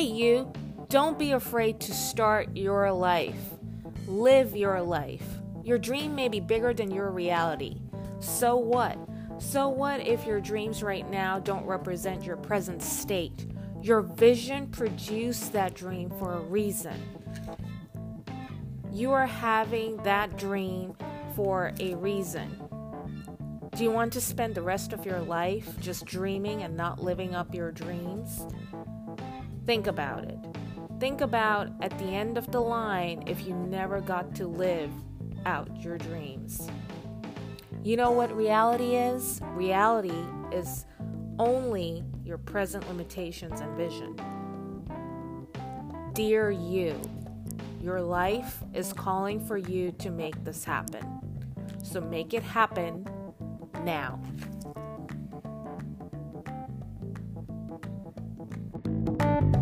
you, don't be afraid to start your life. Live your life. Your dream may be bigger than your reality. So what? So what if your dreams right now don't represent your present state? Your vision produced that dream for a reason. You are having that dream for a reason. Do you want to spend the rest of your life just dreaming and not living up your dreams? Think about it. Think about at the end of the line if you never got to live out your dreams. You know what reality is? Reality is only your present limitations and vision. Dear you, your life is calling for you to make this happen. So make it happen now. Thank you